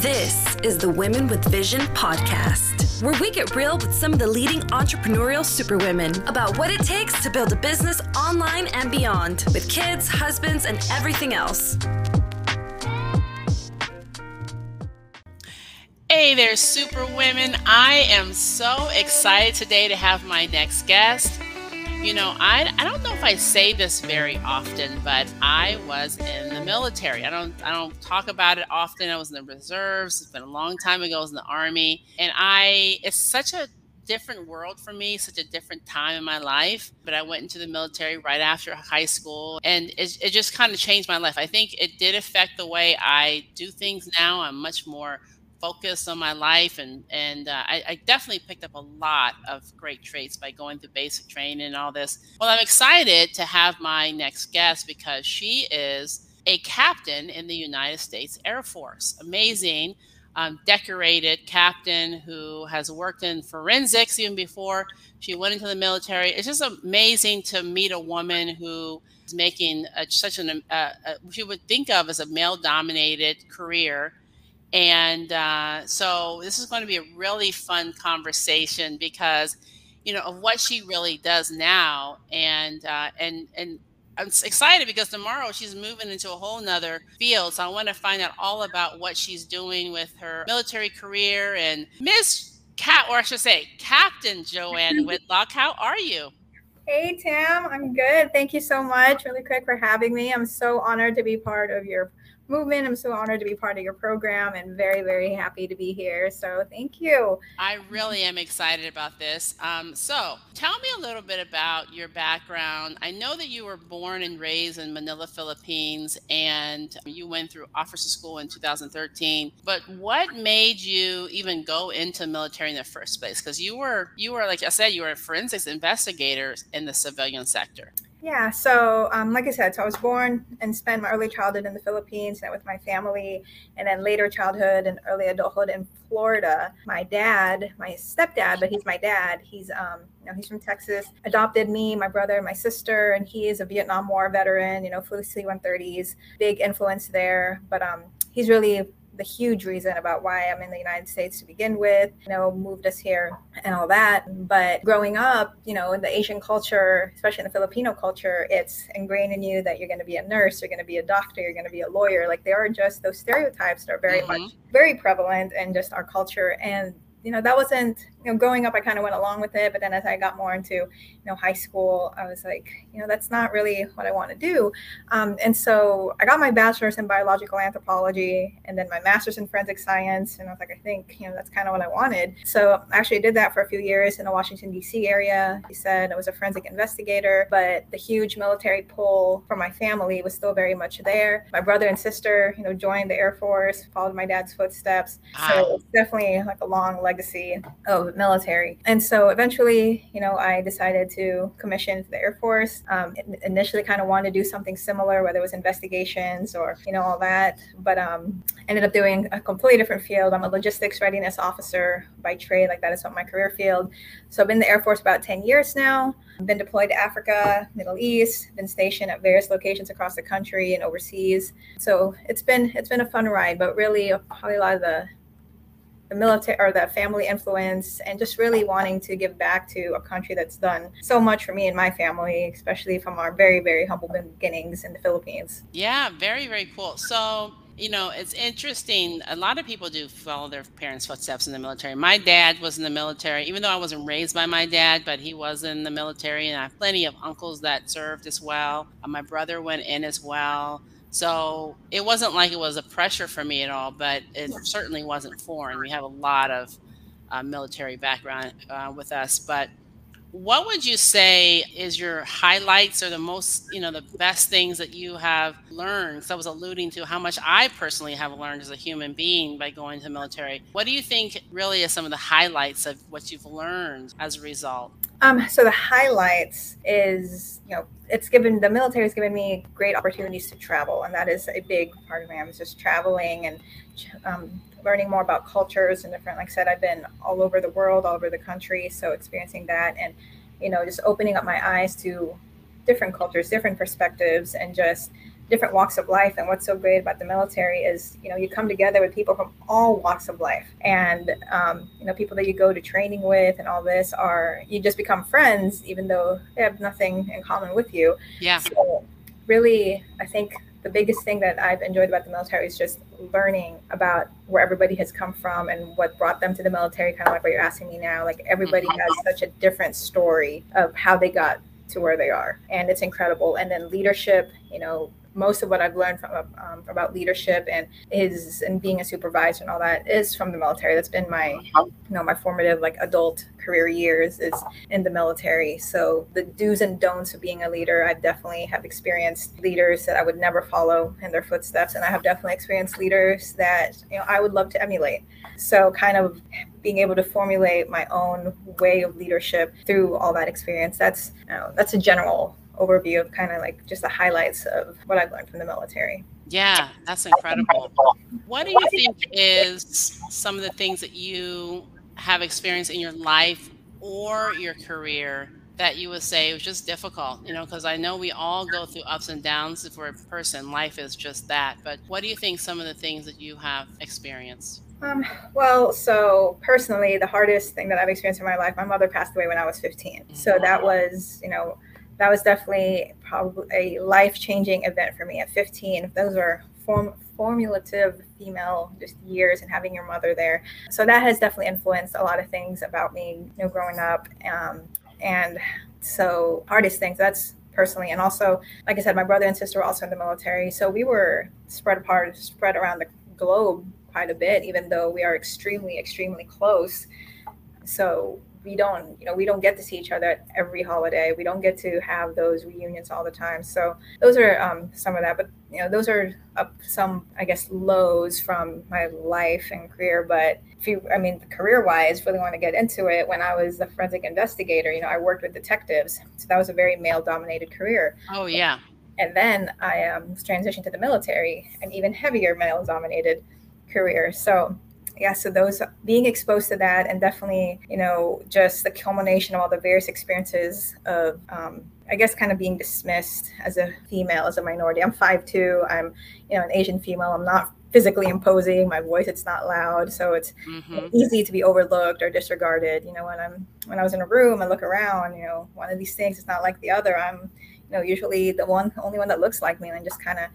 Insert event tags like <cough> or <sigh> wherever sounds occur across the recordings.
This is the Women with Vision podcast, where we get real with some of the leading entrepreneurial superwomen about what it takes to build a business online and beyond, with kids, husbands, and everything else. Hey there, superwomen. I am so excited today to have my next guest. You know, I, I don't know if I say this very often, but I was in the military. I don't I don't talk about it often. I was in the reserves. It's been a long time ago. I was in the army, and I it's such a different world for me, such a different time in my life. But I went into the military right after high school, and it, it just kind of changed my life. I think it did affect the way I do things now. I'm much more focus on my life and and uh, I, I, definitely picked up a lot of great traits by going through basic training and all this. Well i'm excited to have my next guest because she is a captain in the united states air force. Amazing um, decorated captain who has worked in forensics even before she went into the military. It's just amazing to meet a woman who is making a, such an uh, uh, she would think of as a male dominated career and uh, so this is going to be a really fun conversation because, you know, of what she really does now. And, uh, and, and I'm excited because tomorrow she's moving into a whole nother field. So I want to find out all about what she's doing with her military career and Miss Cat, or I should say, Captain Joanne <laughs> Whitlock. How are you? Hey, Tam. I'm good. Thank you so much, really quick, for having me. I'm so honored to be part of your movement. I'm so honored to be part of your program and very, very happy to be here. So thank you. I really am excited about this. Um, so tell me a little bit about your background. I know that you were born and raised in Manila, Philippines, and you went through officer school in 2013. But what made you even go into military in the first place? Because you were, you were like I said, you were a forensics investigator in the civilian sector. Yeah, so um, like I said, so I was born and spent my early childhood in the Philippines and with my family, and then later childhood and early adulthood in Florida. My dad, my stepdad, but he's my dad. He's um, you know, he's from Texas. Adopted me, my brother, and my sister, and he is a Vietnam War veteran. You know, flew C-130s, big influence there. But um, he's really the huge reason about why I'm in the United States to begin with, you know, moved us here and all that. But growing up, you know, in the Asian culture, especially in the Filipino culture, it's ingrained in you that you're going to be a nurse, you're going to be a doctor, you're going to be a lawyer. Like there are just those stereotypes that are very mm-hmm. much very prevalent in just our culture. And you know that wasn't you know growing up i kind of went along with it but then as i got more into you know high school i was like you know that's not really what i want to do. Um, and so i got my bachelor's in biological anthropology and then my master's in forensic science and i was like i think you know that's kind of what i wanted. So I actually did that for a few years in the washington d.c area. He said i was a forensic investigator but the huge military pull for my family was still very much there. My brother and sister you know joined the air force followed my dad's footsteps. So it's definitely like a long legacy legacy of military. And so eventually, you know, I decided to commission the Air Force. Um, initially, kind of wanted to do something similar, whether it was investigations or, you know, all that. But um, ended up doing a completely different field. I'm a logistics readiness officer by trade, like that is what my career field. So I've been in the Air Force about 10 years now. I've been deployed to Africa, Middle East, been stationed at various locations across the country and overseas. So it's been it's been a fun ride, but really probably a lot of the the military or the family influence and just really wanting to give back to a country that's done so much for me and my family especially from our very very humble beginnings in the philippines. Yeah very very cool. So you know it's interesting. A lot of people do follow their parents footsteps in the military. My dad was in the military even though i wasn't raised by my dad but he was in the military and i have plenty of uncles that served as well. Uh, my brother went in as well so it wasn't like it was a pressure for me at all, but it certainly wasn't foreign. We have a lot of uh, military background uh, with us, but what would you say is your highlights or the most you know the best things that you have learned? So i was alluding to how much i personally have learned as a human being by going to the military. What do you think really is some of the highlights of what you've learned as a result um, so the highlights is you know it's given the military has given me great opportunities to travel and that is a big part of me. I was just traveling and um, learning more about cultures and different like i said i've been all over the world all over the country so experiencing that and you know just opening up my eyes to different cultures different perspectives and just different walks of life. And what's so great about the military is, you know, you come together with people from all walks of life. And, um, you know, people that you go to training with and all this are, you just become friends, even though they have nothing in common with you. Yeah. So, really, I think the biggest thing that I've enjoyed about the military is just learning about where everybody has come from and what brought them to the military, kind of like what you're asking me now. Like everybody mm-hmm. has such a different story of how they got to where they are. And it's incredible. And then leadership, you know, most of what I've learned from um, about leadership and is and being a supervisor and all that is from the military. That's been my you know my formative like adult career years is in the military. So the do's and don'ts of being a leader, I definitely have experienced leaders that I would never follow in their footsteps, and I have definitely experienced leaders that you know I would love to emulate. So kind of being able to formulate my own way of leadership through all that experience. That's you know, that's a general overview of kind of like just the highlights of what I've learned from the military. Yeah, that's incredible. What do you think is some of the things that you have experienced in your life or your career that you would say was just difficult? You know, because I know we all go through ups and downs for a person. Life is just that. But what do you think some of the things that you have experienced? Um, well, so personally, the hardest thing that I've experienced in my life, my mother passed away when I was 15. So that was, you know, that was definitely probably a life changing event for me at 15. Those are form, formulative female just years and having your mother there. So that has definitely influenced a lot of things about me, you know, growing up. Um, and so hardest things that's personally and also like i said my brother and sister were also in the military so we were spread apart spread around the globe quite a bit even though we are extremely extremely close so we don't you know we don't get to see each other every holiday. We don't get to have those reunions all the time. So those are um, some of that. But you know those are up some i guess lows from my life and career. But if you i mean career wise really want to get into it when i was a forensic investigator you know i worked with detectives. So that was a very male dominated career. Oh yeah. And then i um, transitioned to the military an even heavier male dominated career. So yeah so those being exposed to that and definitely you know just the culmination of all the various experiences of um, i guess kind of being dismissed as a female as a minority. I'm 5'2 i'm you know an asian female. I'm not physically imposing my voice it's not loud so it's mm-hmm. easy to be overlooked or disregarded you know when i'm when i was in a room i look around you know one of these things is not like the other. I'm you know usually the one only one that looks like me and I just kind of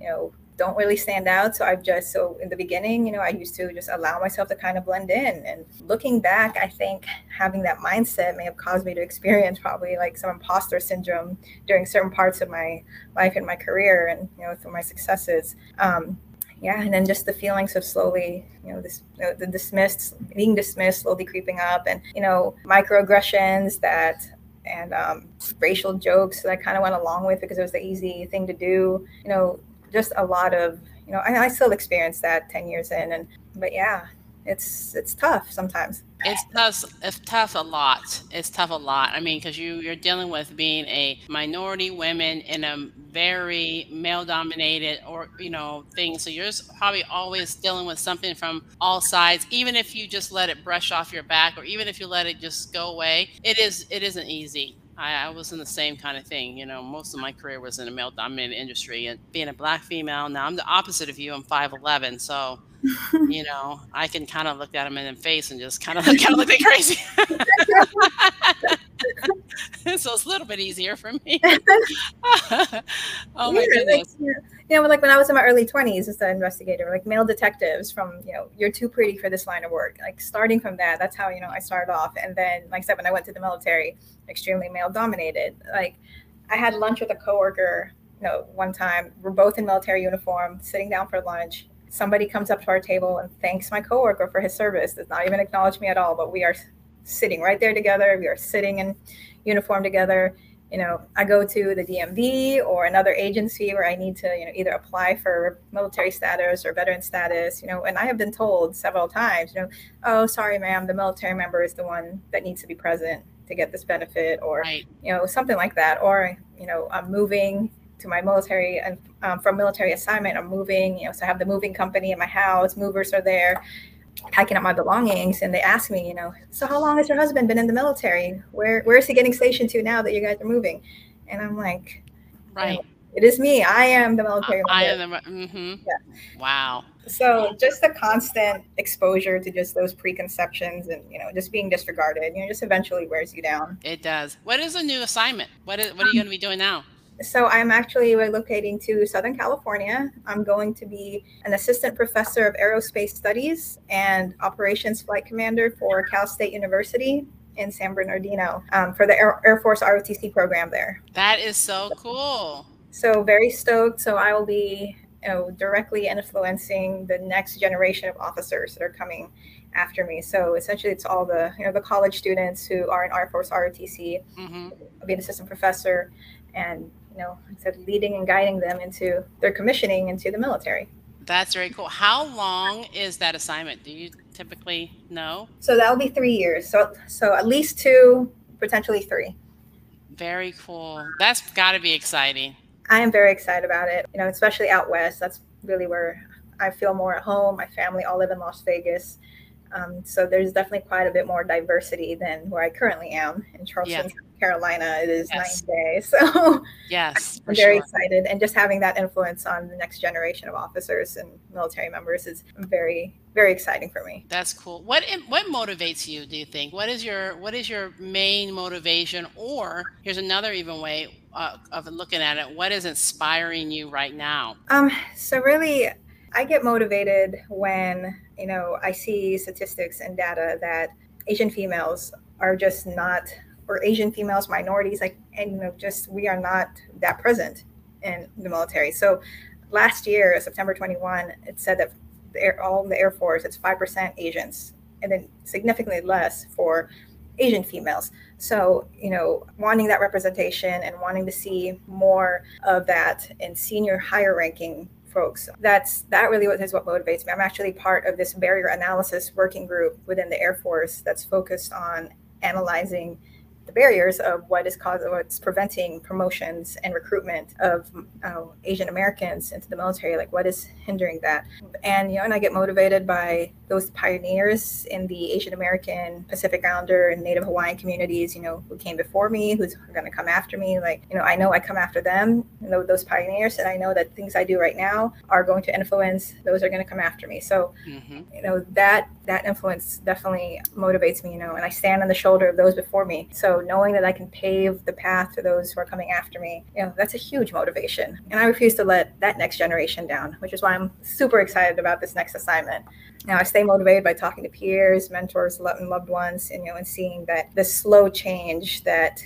you know don't really stand out. So I've just, so in the beginning, you know, I used to just allow myself to kind of blend in. And looking back, I think having that mindset may have caused me to experience probably like some imposter syndrome during certain parts of my life and my career and, you know, through my successes. Um, yeah, and then just the feelings of slowly, you know, this you know, the dismissed, being dismissed, slowly creeping up, and you know, microaggressions that and um, racial jokes that I kind of went along with because it was the easy thing to do. You know, just a lot of you know I, I still experience that 10 years in and but yeah it's it's tough sometimes. It's tough it's tough a lot it's tough a lot. I mean because you you're dealing with being a minority women in a very male dominated or you know thing. So you're probably always dealing with something from all sides even if you just let it brush off your back or even if you let it just go away it is it isn't easy I, I, was in the same kind of thing. You know, most of my career was in a male dominated industry and being a black female. Now I'm the opposite of you. I'm 5'11. So, you know, I can kind of look at them in the face and just kind of, <laughs> kind of look like crazy. <laughs> so it's a little bit easier for me. <laughs> oh my goodness. Like, you know, like when I was in my early 20s as an investigator, like male detectives from, you know, you're too pretty for this line of work. Like starting from that, that's how, you know, I started off. And then, like I said, when I went to the military, extremely male dominated. Like I had lunch with a coworker, you know, one time. We're both in military uniform, sitting down for lunch. Somebody comes up to our table and thanks my coworker for his service. Does not even acknowledge me at all, but we are sitting right there together. We are sitting in uniform together you know, I go to the DMV or another agency where I need to, you know, either apply for military status or veteran status, you know, and I have been told several times, you know, oh, sorry, ma'am, the military member is the one that needs to be present to get this benefit or, right. you know, something like that. Or, you know, I'm moving to my military and um, from military assignment, I'm moving, you know, so I have the moving company in my house, movers are there packing up my belongings and they asked me, you know, so how long has your husband been in the military? Where where is he getting stationed to now that you guys are moving? And I'm like, right. it is me. I am the military. I am the. Mm-hmm. Yeah. Wow. So just the constant exposure to just those preconceptions and you know just being disregarded, you know, just eventually wears you down. It does. What is a new assignment? What is what are you going to be doing now? So I'm actually relocating to Southern California. I'm going to be an assistant professor of aerospace studies and operations flight commander for Cal State University in San Bernardino um, for the Air, Air Force ROTC program there. That is so cool. So very stoked. So I will be you know, directly influencing the next generation of officers that are coming after me. So essentially, it's all the you know the college students who are in Air Force ROTC. Mm-hmm. I'll be an assistant professor, and you know, I said leading and guiding them into their commissioning into the military. That's very cool. How long is that assignment? Do you typically know? So that'll be three years. So so at least two, potentially three. Very cool. That's got to be exciting. I am very excited about it. You know, especially out west. That's really where I feel more at home. My family all live in Las Vegas. Um, so there's definitely quite a bit more diversity than where I currently am in Charleston, yeah. Carolina. It is yes. nine days. <laughs> So yes, I'm very sure. excited. And just having that influence on the next generation of officers and military members is very, very exciting for me. That's cool. What what motivates you, do you think? What is your what is your main motivation? Or here's another even way uh, of looking at it. What is inspiring you right now? Um, so really I get motivated when, you know, I see statistics and data that Asian females are just not, or Asian females, minorities, like, and, you know, just we are not that present in the military. So last year, September 21, it said that the Air, all the Air Force, it's 5% Asians, and then significantly less for Asian females. So, you know, wanting that representation and wanting to see more of that in senior higher ranking folks. That's that really is what motivates me. I'm actually part of this barrier analysis working group within the Air Force that's focused on analyzing the barriers of what is causing what's preventing promotions and recruitment of uh, Asian Americans into the military. Like what is hindering that? And you know, and I get motivated by those pioneers in the Asian American, Pacific Islander, and Native Hawaiian communities. You know, who came before me, who's going to come after me. Like you know, I know I come after them, you know, those pioneers, and I know that things I do right now are going to influence those are going to come after me. So mm-hmm. you know that that influence definitely motivates me. You know, and I stand on the shoulder of those before me. So knowing that I can pave the path for those who are coming after me, you know, that's a huge motivation. And I refuse to let that next generation down, which is why I'm super excited about this next assignment. Now I stay motivated by talking to peers, mentors, and loved ones, and you know, and seeing that the slow change that,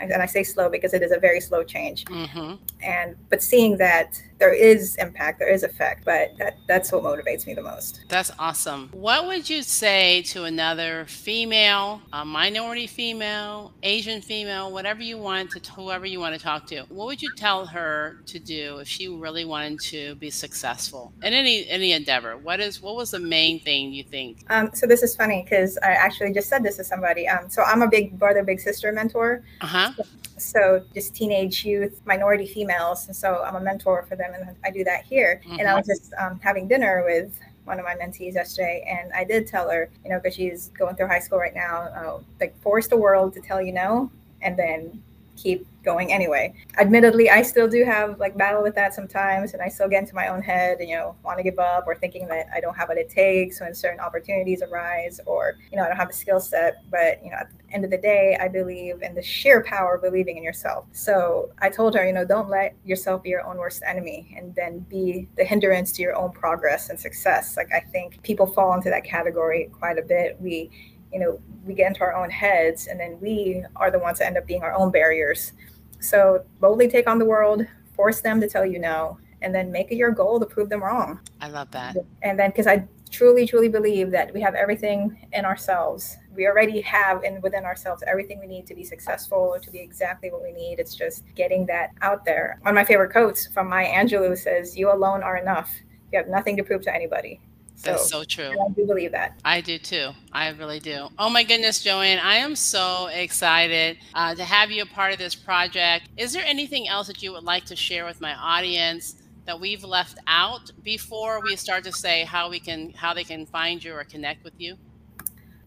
and I say slow because it is a very slow change, mm-hmm. and but seeing that there is impact, there is effect, but that that's what motivates me the most. That's awesome. What would you say to another female, a minority female, Asian female, whatever you want to, whoever you want to talk to? What would you tell her to do if she really wanted to be successful in any any endeavor? What is what was the main thing you think? Um, so this is funny because I actually just said this to somebody. Um, so I'm a big brother, big sister mentor. Uh huh. So, so just teenage youth, minority females. So I'm a mentor for them and I do that here. Mm-hmm. And I was just um, having dinner with one of my mentees yesterday, and I did tell her, you know, because she's going through high school right now, uh, like force the world to tell you no, and then keep going anyway. Admittedly, I still do have like battle with that sometimes, and I still get into my own head and you know want to give up or thinking that I don't have what it takes when certain opportunities arise or you know I don't have the skill set. But you know at the end of the day, I believe in the sheer power of believing in yourself. So I told her, you know, don't let yourself be your own worst enemy, and then be the hindrance to your own progress and success. Like I think people fall into that category quite a bit. We you know, we get into our own heads and then we are the ones that end up being our own barriers. So boldly take on the world, force them to tell you no, and then make it your goal to prove them wrong. I love that. And then because I truly, truly believe that we have everything in ourselves. We already have in within ourselves everything we need to be successful, to be exactly what we need. It's just getting that out there. One of my favorite quotes from Maya Angelou says, You alone are enough. You have nothing to prove to anybody. That's so, so true. I do believe that. I do too. I really do. Oh my goodness, Joanne, I am so excited uh, to have you a part of this project. Is there anything else that you would like to share with my audience? that we've left out before we start to say how we can how they can find you or connect with you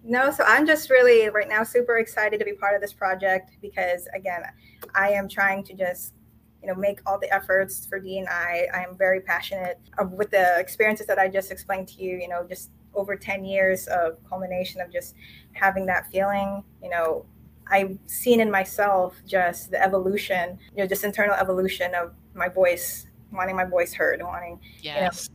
no so i'm just really right now super excited to be part of this project because again i am trying to just you know, make all the efforts for D&I. I am very passionate um, with the experiences that I just explained to you, you know, just over 10 years of culmination of just having that feeling, you know, I've seen in myself just the evolution, you know, just internal evolution of my voice, wanting my voice heard, wanting, yes.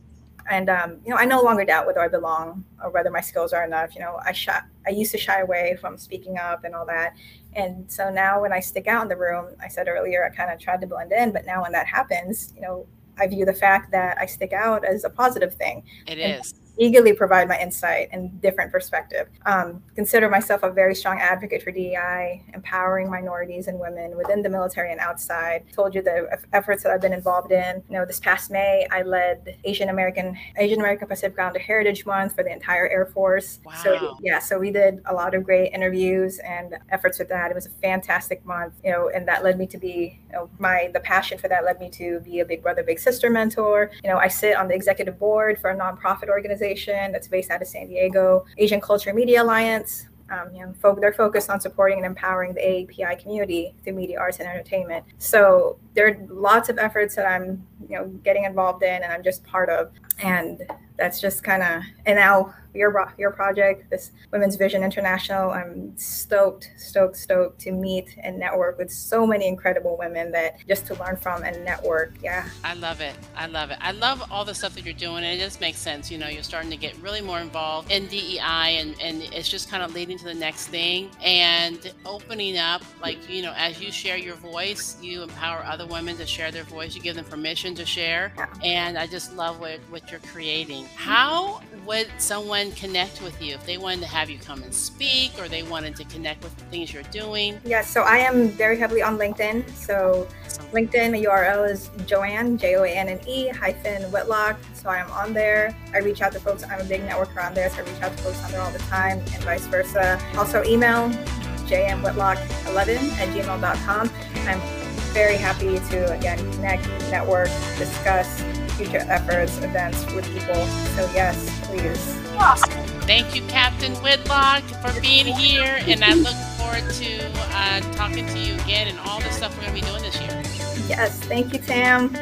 And um, you know, I no longer doubt whether I belong or whether my skills are enough. You know, I shy, I used to shy away from speaking up and all that, and so now when I stick out in the room, I said earlier, I kind of tried to blend in, but now when that happens, you know, I view the fact that I stick out as a positive thing. It and is eagerly provide my insight and different perspective. Um, consider myself a very strong advocate for DEI, empowering minorities and women within the military and outside. Told you the efforts that I've been involved in. You know, this past May, I led Asian American Asian American Pacific Islander Heritage Month for the entire Air Force. Wow. So yeah, so we did a lot of great interviews and efforts with that. It was a fantastic month, you know, and that led me to be, you know, my the passion for that led me to be a big brother, big sister mentor. You know, I sit on the executive board for a nonprofit organization organization that's based out of San Diego, Asian Culture Media Alliance. Um, you know, fo- they're focused on supporting and empowering the AAPI community through media, arts, and entertainment. So there are lots of efforts that I'm, you know, getting involved in, and I'm just part of. And that's just kind of and now your your project this women's vision international i'm stoked stoked stoked to meet and network with so many incredible women that just to learn from and network yeah. I love it. I love it. I love all the stuff that you're doing and it just makes sense you know you're starting to get really more involved in dei and and it's just kind of leading to the next thing and opening up like you know as you share your voice you empower other women to share their voice you give them permission to share. Yeah. and i just love what what you're creating. How would someone connect with you if they wanted to have you come and speak or they wanted to connect with the things you're doing? Yes, yeah, so I am very heavily on LinkedIn. So. LinkedIn, the URL is Joanne, J O A N N E hyphen Whitlock. So I am on there. I reach out to folks. I'm a big networker on there, so I reach out to folks on there all the time and vice versa. Also, email jmwhitlock11 at gmail.com. I'm very happy to, again, connect, network, discuss future efforts, events with people. So, yes, please. Awesome. Thank you, Captain Whitlock, for being here. And I look forward to uh, talking to you again and all the stuff we're going to be doing this year. Yes. Thank you, Tam.